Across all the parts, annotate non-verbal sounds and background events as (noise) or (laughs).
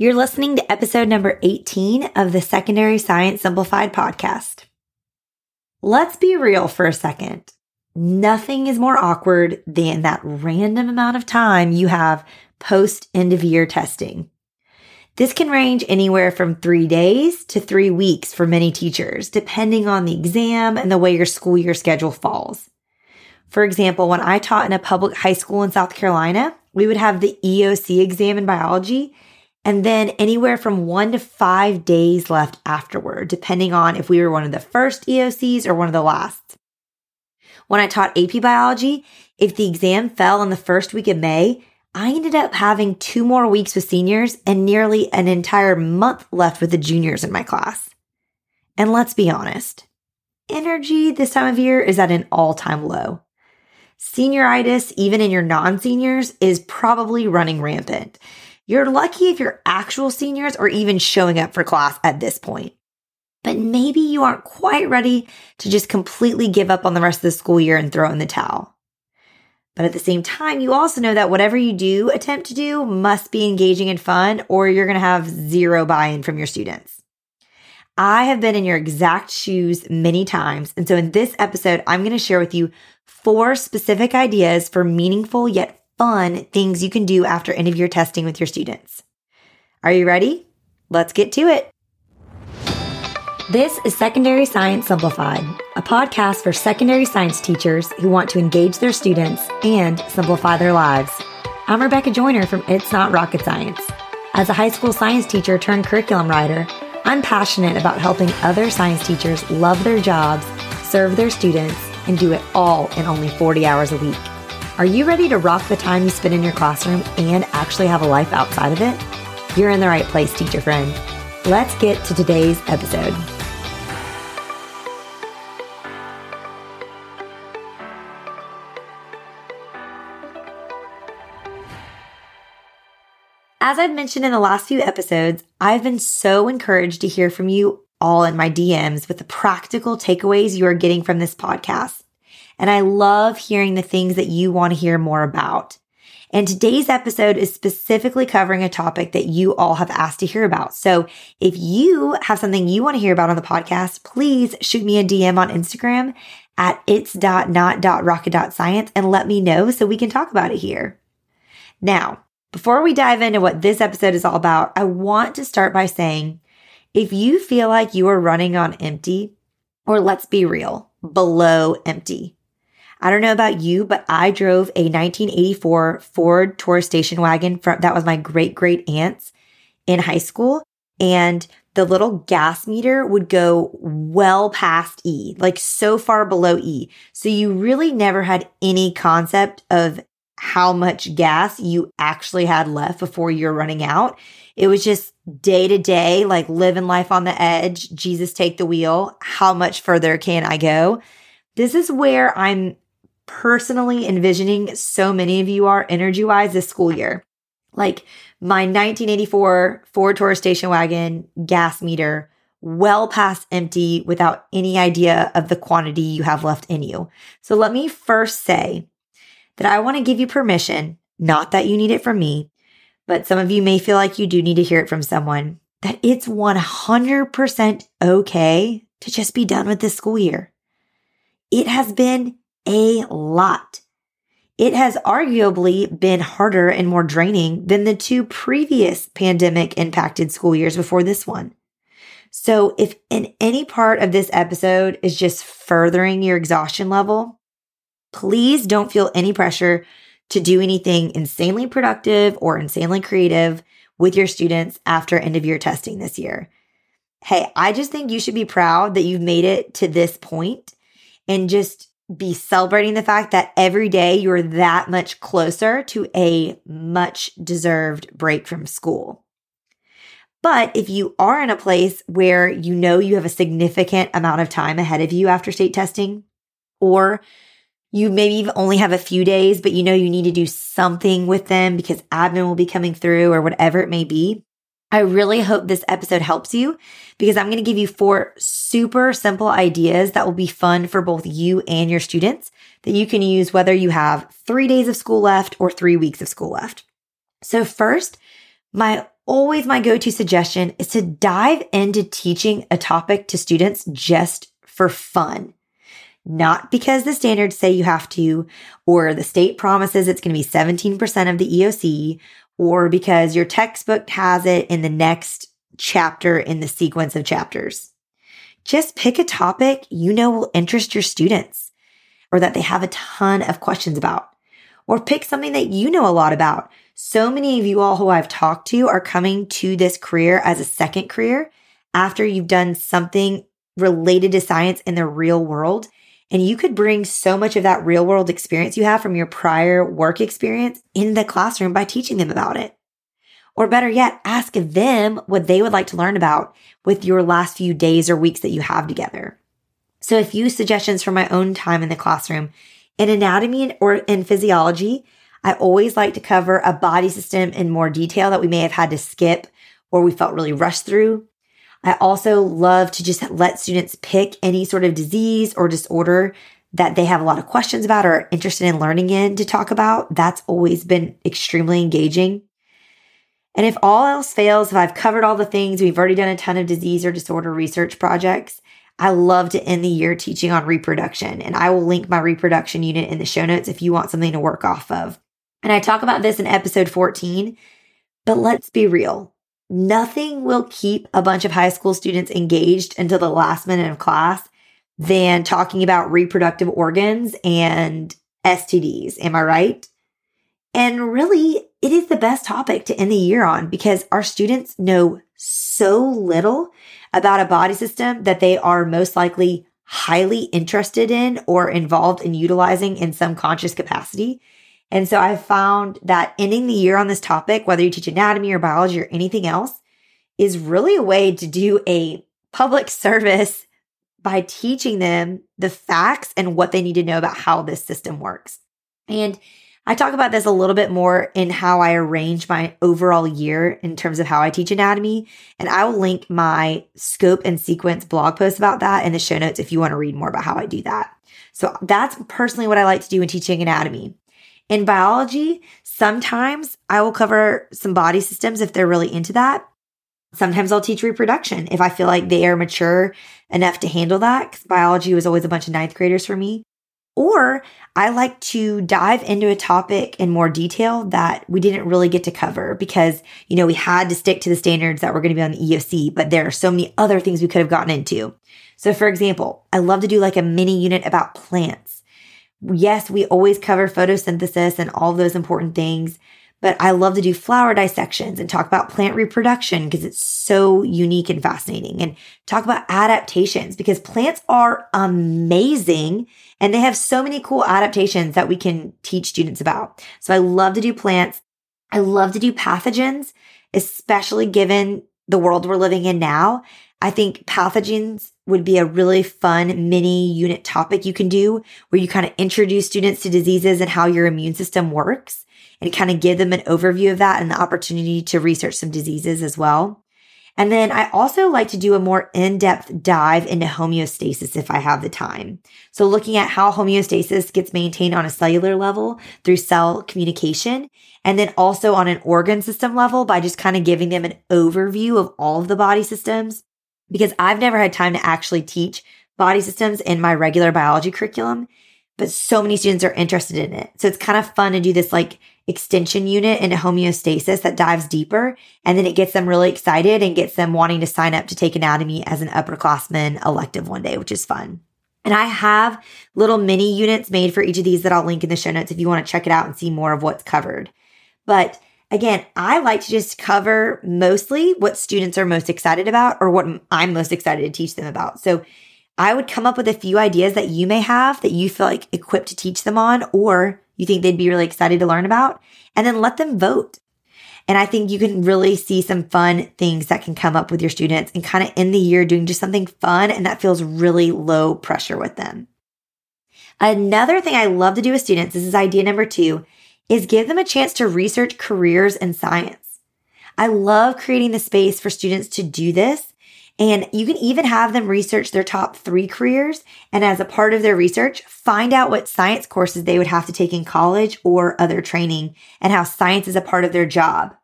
You're listening to episode number 18 of the Secondary Science Simplified podcast. Let's be real for a second. Nothing is more awkward than that random amount of time you have post end of year testing. This can range anywhere from three days to three weeks for many teachers, depending on the exam and the way your school year schedule falls. For example, when I taught in a public high school in South Carolina, we would have the EOC exam in biology and then anywhere from one to five days left afterward, depending on if we were one of the first EOCs or one of the last. When I taught AP biology, if the exam fell in the first week of May, I ended up having two more weeks with seniors and nearly an entire month left with the juniors in my class. And let's be honest, energy this time of year is at an all time low. Senioritis, even in your non seniors, is probably running rampant. You're lucky if your actual seniors are even showing up for class at this point. But maybe you aren't quite ready to just completely give up on the rest of the school year and throw in the towel. But at the same time, you also know that whatever you do attempt to do must be engaging and fun, or you're going to have zero buy in from your students. I have been in your exact shoes many times. And so in this episode, I'm going to share with you four specific ideas for meaningful yet fun things you can do after end of year testing with your students. Are you ready? Let's get to it. This is Secondary Science Simplified, a podcast for secondary science teachers who want to engage their students and simplify their lives. I'm Rebecca Joyner from It's Not Rocket Science. As a high school science teacher turned curriculum writer, I'm passionate about helping other science teachers love their jobs, serve their students, and do it all in only 40 hours a week. Are you ready to rock the time you spend in your classroom and actually have a life outside of it? You're in the right place, teacher friend. Let's get to today's episode. As I've mentioned in the last few episodes, I've been so encouraged to hear from you all in my DMs with the practical takeaways you are getting from this podcast. And I love hearing the things that you want to hear more about. And today's episode is specifically covering a topic that you all have asked to hear about. So if you have something you want to hear about on the podcast, please shoot me a DM on Instagram at its.not.rocket.science and let me know so we can talk about it here. Now, before we dive into what this episode is all about, I want to start by saying if you feel like you are running on empty, or let's be real, below empty, I don't know about you, but I drove a 1984 Ford Taurus station wagon from, that was my great great aunt's in high school. And the little gas meter would go well past E, like so far below E. So you really never had any concept of how much gas you actually had left before you're running out. It was just day to day, like living life on the edge. Jesus, take the wheel. How much further can I go? This is where I'm personally envisioning so many of you are energy wise this school year. Like my 1984 Ford Taurus station wagon gas meter well past empty without any idea of the quantity you have left in you. So let me first say that I want to give you permission, not that you need it from me, but some of you may feel like you do need to hear it from someone, that it's 100% okay to just be done with this school year. It has been a lot. It has arguably been harder and more draining than the two previous pandemic impacted school years before this one. So if in any part of this episode is just furthering your exhaustion level, please don't feel any pressure to do anything insanely productive or insanely creative with your students after end of year testing this year. Hey, I just think you should be proud that you've made it to this point and just be celebrating the fact that every day you're that much closer to a much deserved break from school. But if you are in a place where you know you have a significant amount of time ahead of you after state testing, or you maybe only have a few days, but you know you need to do something with them because admin will be coming through or whatever it may be, I really hope this episode helps you because I'm going to give you four super simple ideas that will be fun for both you and your students that you can use whether you have three days of school left or three weeks of school left. So, first, my always my go to suggestion is to dive into teaching a topic to students just for fun. Not because the standards say you have to, or the state promises it's going to be 17% of the EOC, or because your textbook has it in the next chapter in the sequence of chapters. Just pick a topic you know will interest your students or that they have a ton of questions about, or pick something that you know a lot about. So many of you all who I've talked to are coming to this career as a second career after you've done something related to science in the real world. And you could bring so much of that real world experience you have from your prior work experience in the classroom by teaching them about it. Or better yet, ask them what they would like to learn about with your last few days or weeks that you have together. So a few suggestions from my own time in the classroom. In anatomy or in physiology, I always like to cover a body system in more detail that we may have had to skip or we felt really rushed through. I also love to just let students pick any sort of disease or disorder that they have a lot of questions about or are interested in learning in to talk about. That's always been extremely engaging. And if all else fails, if I've covered all the things, we've already done a ton of disease or disorder research projects, I love to end the year teaching on reproduction. And I will link my reproduction unit in the show notes if you want something to work off of. And I talk about this in episode 14, but let's be real. Nothing will keep a bunch of high school students engaged until the last minute of class than talking about reproductive organs and STDs. Am I right? And really, it is the best topic to end the year on because our students know so little about a body system that they are most likely highly interested in or involved in utilizing in some conscious capacity. And so I found that ending the year on this topic, whether you teach anatomy or biology or anything else, is really a way to do a public (laughs) service by teaching them the facts and what they need to know about how this system works. And I talk about this a little bit more in how I arrange my overall year in terms of how I teach anatomy. And I will link my scope and sequence blog post about that in the show notes if you want to read more about how I do that. So that's personally what I like to do in teaching anatomy. In biology, sometimes I will cover some body systems if they're really into that. Sometimes I'll teach reproduction if I feel like they are mature enough to handle that. Because biology was always a bunch of ninth graders for me. Or I like to dive into a topic in more detail that we didn't really get to cover because, you know, we had to stick to the standards that were going to be on the EOC, but there are so many other things we could have gotten into. So, for example, I love to do like a mini unit about plants. Yes, we always cover photosynthesis and all those important things, but I love to do flower dissections and talk about plant reproduction because it's so unique and fascinating and talk about adaptations because plants are amazing and they have so many cool adaptations that we can teach students about. So I love to do plants. I love to do pathogens, especially given the world we're living in now. I think pathogens would be a really fun mini unit topic you can do where you kind of introduce students to diseases and how your immune system works and kind of give them an overview of that and the opportunity to research some diseases as well. And then I also like to do a more in-depth dive into homeostasis if I have the time. So looking at how homeostasis gets maintained on a cellular level through cell communication, and then also on an organ system level by just kind of giving them an overview of all of the body systems. Because I've never had time to actually teach body systems in my regular biology curriculum, but so many students are interested in it. So it's kind of fun to do this like extension unit into homeostasis that dives deeper. And then it gets them really excited and gets them wanting to sign up to take anatomy as an upperclassman elective one day, which is fun. And I have little mini units made for each of these that I'll link in the show notes if you want to check it out and see more of what's covered. But again, I like to just cover mostly what students are most excited about or what I'm most excited to teach them about. So I would come up with a few ideas that you may have that you feel like equipped to teach them on, or you think they'd be really excited to learn about, and then let them vote. And I think you can really see some fun things that can come up with your students and kind of end the year doing just something fun and that feels really low pressure with them. Another thing I love to do with students, this is idea number two, is give them a chance to research careers in science. I love creating the space for students to do this and you can even have them research their top three careers. And as a part of their research, find out what science courses they would have to take in college or other training and how science is a part of their job.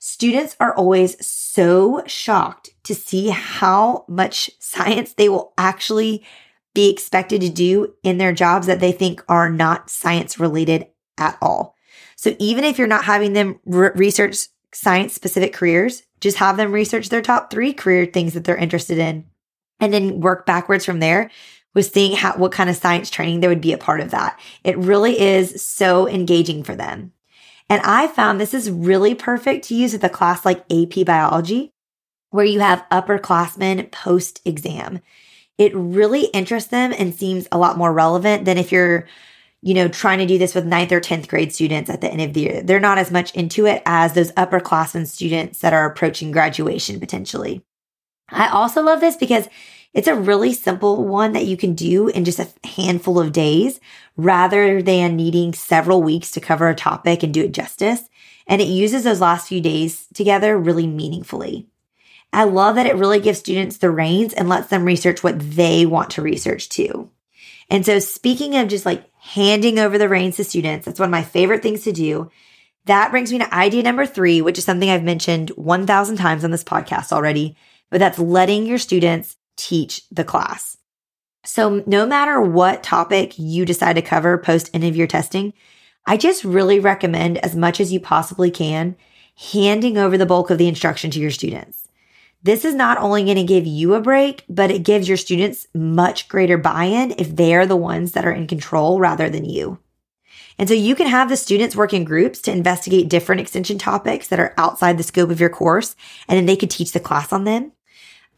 Students are always so shocked to see how much science they will actually be expected to do in their jobs that they think are not science related at all. So even if you're not having them re- research science specific careers, just have them research their top three career things that they're interested in and then work backwards from there with seeing how, what kind of science training there would be a part of that. It really is so engaging for them. And I found this is really perfect to use with a class like AP biology, where you have upperclassmen post exam. It really interests them and seems a lot more relevant than if you're, you know, trying to do this with ninth or 10th grade students at the end of the year. They're not as much into it as those upperclassmen students that are approaching graduation potentially. I also love this because it's a really simple one that you can do in just a handful of days rather than needing several weeks to cover a topic and do it justice. And it uses those last few days together really meaningfully. I love that it really gives students the reins and lets them research what they want to research too. And so speaking of just like handing over the reins to students, that's one of my favorite things to do. That brings me to idea number three, which is something I've mentioned 1000 times on this podcast already, but that's letting your students teach the class. So no matter what topic you decide to cover post end of your testing, I just really recommend as much as you possibly can handing over the bulk of the instruction to your students. This is not only going to give you a break, but it gives your students much greater buy-in if they're the ones that are in control rather than you. And so you can have the students work in groups to investigate different extension topics that are outside the scope of your course, and then they could teach the class on them.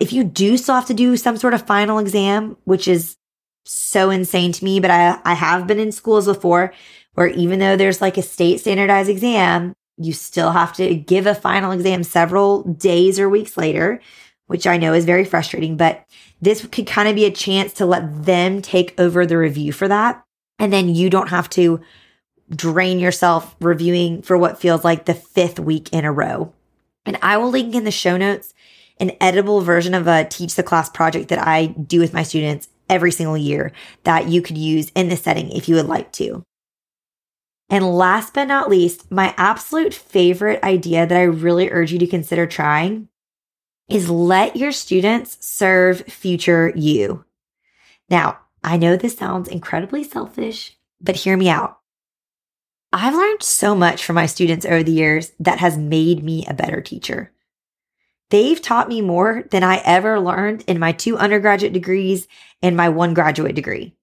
If you do still have to do some sort of final exam, which is so insane to me, but I, I have been in schools before where even though there's like a state standardized exam, you still have to give a final exam several days or weeks later, which I know is very frustrating, but this could kind of be a chance to let them take over the review for that. And then you don't have to drain yourself reviewing for what feels like the fifth week in a row. And I will link in the show notes an editable version of a teach the class project that I do with my students every single year that you could use in this setting if you would like to. And last but not least, my absolute favorite idea that I really urge you to consider trying is let your students serve future you. Now, I know this sounds incredibly selfish, but hear me out. I've learned so much from my students over the years that has made me a better teacher. They've taught me more than I ever learned in my two undergraduate degrees and my one graduate degree.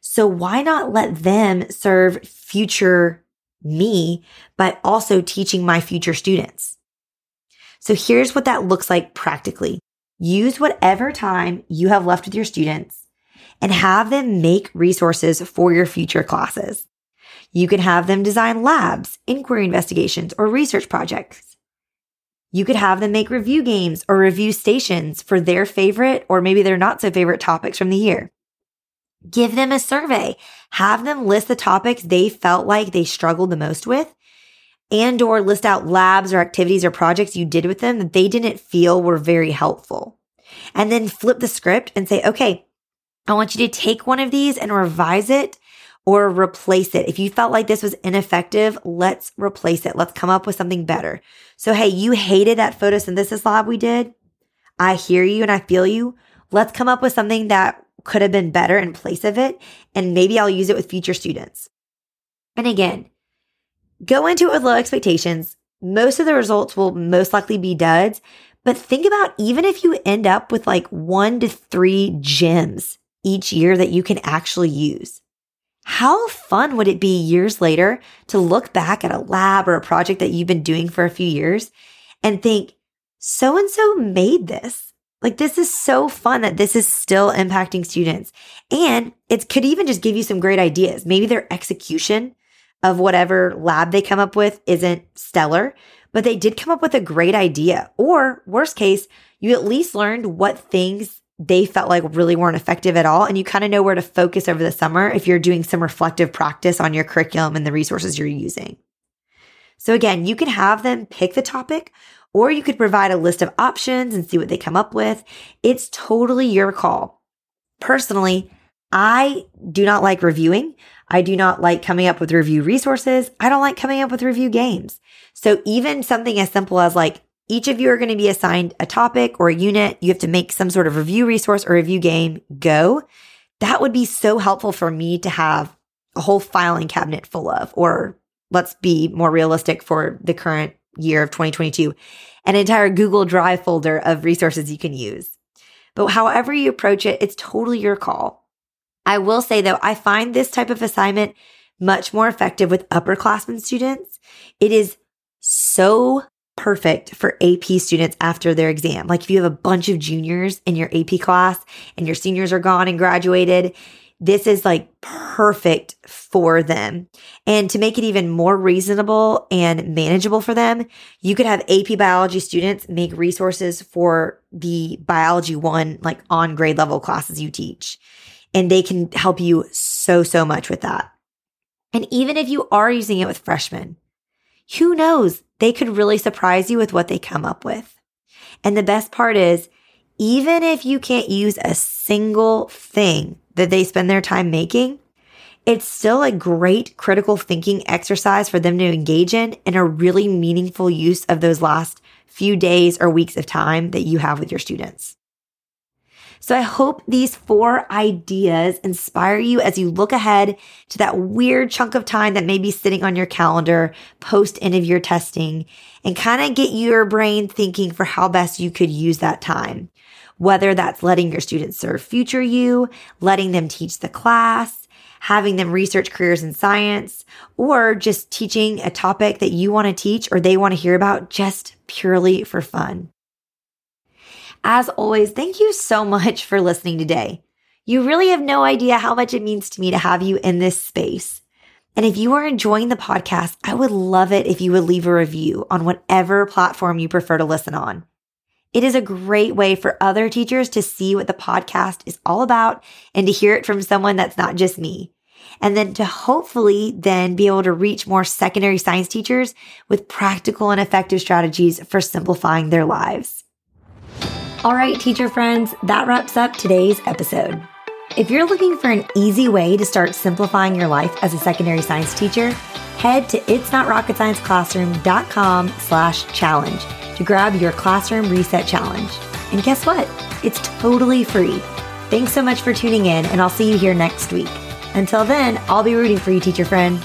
So why not let them serve future me, but also teaching my future students? So here's what that looks like practically. Use whatever time you have left with your students and have them make resources for your future classes. You can have them design labs, inquiry investigations, or research projects. You could have them make review games or review stations for their favorite or maybe their not so favorite topics from the year. Give them a survey. Have them list the topics they felt like they struggled the most with and or list out labs or activities or projects you did with them that they didn't feel were very helpful. And then flip the script and say, okay, I want you to take one of these and revise it or replace it. If you felt like this was ineffective, let's replace it. Let's come up with something better. So, hey, you hated that photosynthesis lab we did. I hear you and I feel you. Let's come up with something that could have been better in place of it. And maybe I'll use it with future students. And again, go into it with low expectations. Most of the results will most likely be duds, but think about even if you end up with like one to three gems each year that you can actually use. How fun would it be years later to look back at a lab or a project that you've been doing for a few years and think, so and so made this? Like, this is so fun that this is still impacting students. And it could even just give you some great ideas. Maybe their execution of whatever lab they come up with isn't stellar, but they did come up with a great idea. Or worst case, you at least learned what things they felt like really weren't effective at all. And you kind of know where to focus over the summer if you're doing some reflective practice on your curriculum and the resources you're using. So again, you can have them pick the topic or you could provide a list of options and see what they come up with. It's totally your call. Personally, I do not like reviewing. I do not like coming up with review resources. I don't like coming up with review games. So even something as simple as like each of you are going to be assigned a topic or a unit. You have to make some sort of review resource or review game go. That would be so helpful for me to have a whole filing cabinet full of, or let's be more realistic for the current year of 2022, an entire Google Drive folder of resources you can use. But however you approach it, it's totally your call. I will say though, I find this type of assignment much more effective with upperclassmen students. It is so perfect for AP students after their exam. Like if you have a bunch of juniors in your AP class and your seniors are gone and graduated, this is like perfect for them. And to make it even more reasonable and manageable for them, you could have AP biology students make resources for the biology one, like on grade level classes you teach. And they can help you so, so much with that. And even if you are using it with freshmen, who knows? They could really surprise you with what they come up with. And the best part is, even if you can't use a single thing that they spend their time making, it's still a great critical thinking exercise for them to engage in and a really meaningful use of those last few days or weeks of time that you have with your students. So I hope these four ideas inspire you as you look ahead to that weird chunk of time that may be sitting on your calendar post end of your testing and kind of get your brain thinking for how best you could use that time. Whether that's letting your students serve future you, letting them teach the class, having them research careers in science, or just teaching a topic that you want to teach or they want to hear about just purely for fun. As always, thank you so (laughs) much for listening today. You really have no idea how much it means to me to have you in this space. And if you are enjoying the podcast, I would love it if you would leave a review on whatever platform you prefer to listen on. It is a great way for other teachers to see what the podcast is all about and to hear it from someone that's not just me. And then to hopefully then be able to reach more secondary science teachers with practical and effective strategies for simplifying their lives. All right, teacher friends, that wraps up today's episode. If you're looking for an easy way to start simplifying your life as a secondary science teacher, head to itsnotrocketscienceclassroom.com slash challenge to grab your classroom reset challenge. And guess what? It's totally free. Thanks so much for tuning in, and I'll see you here next week. Until then, I'll be rooting for you, teacher friend.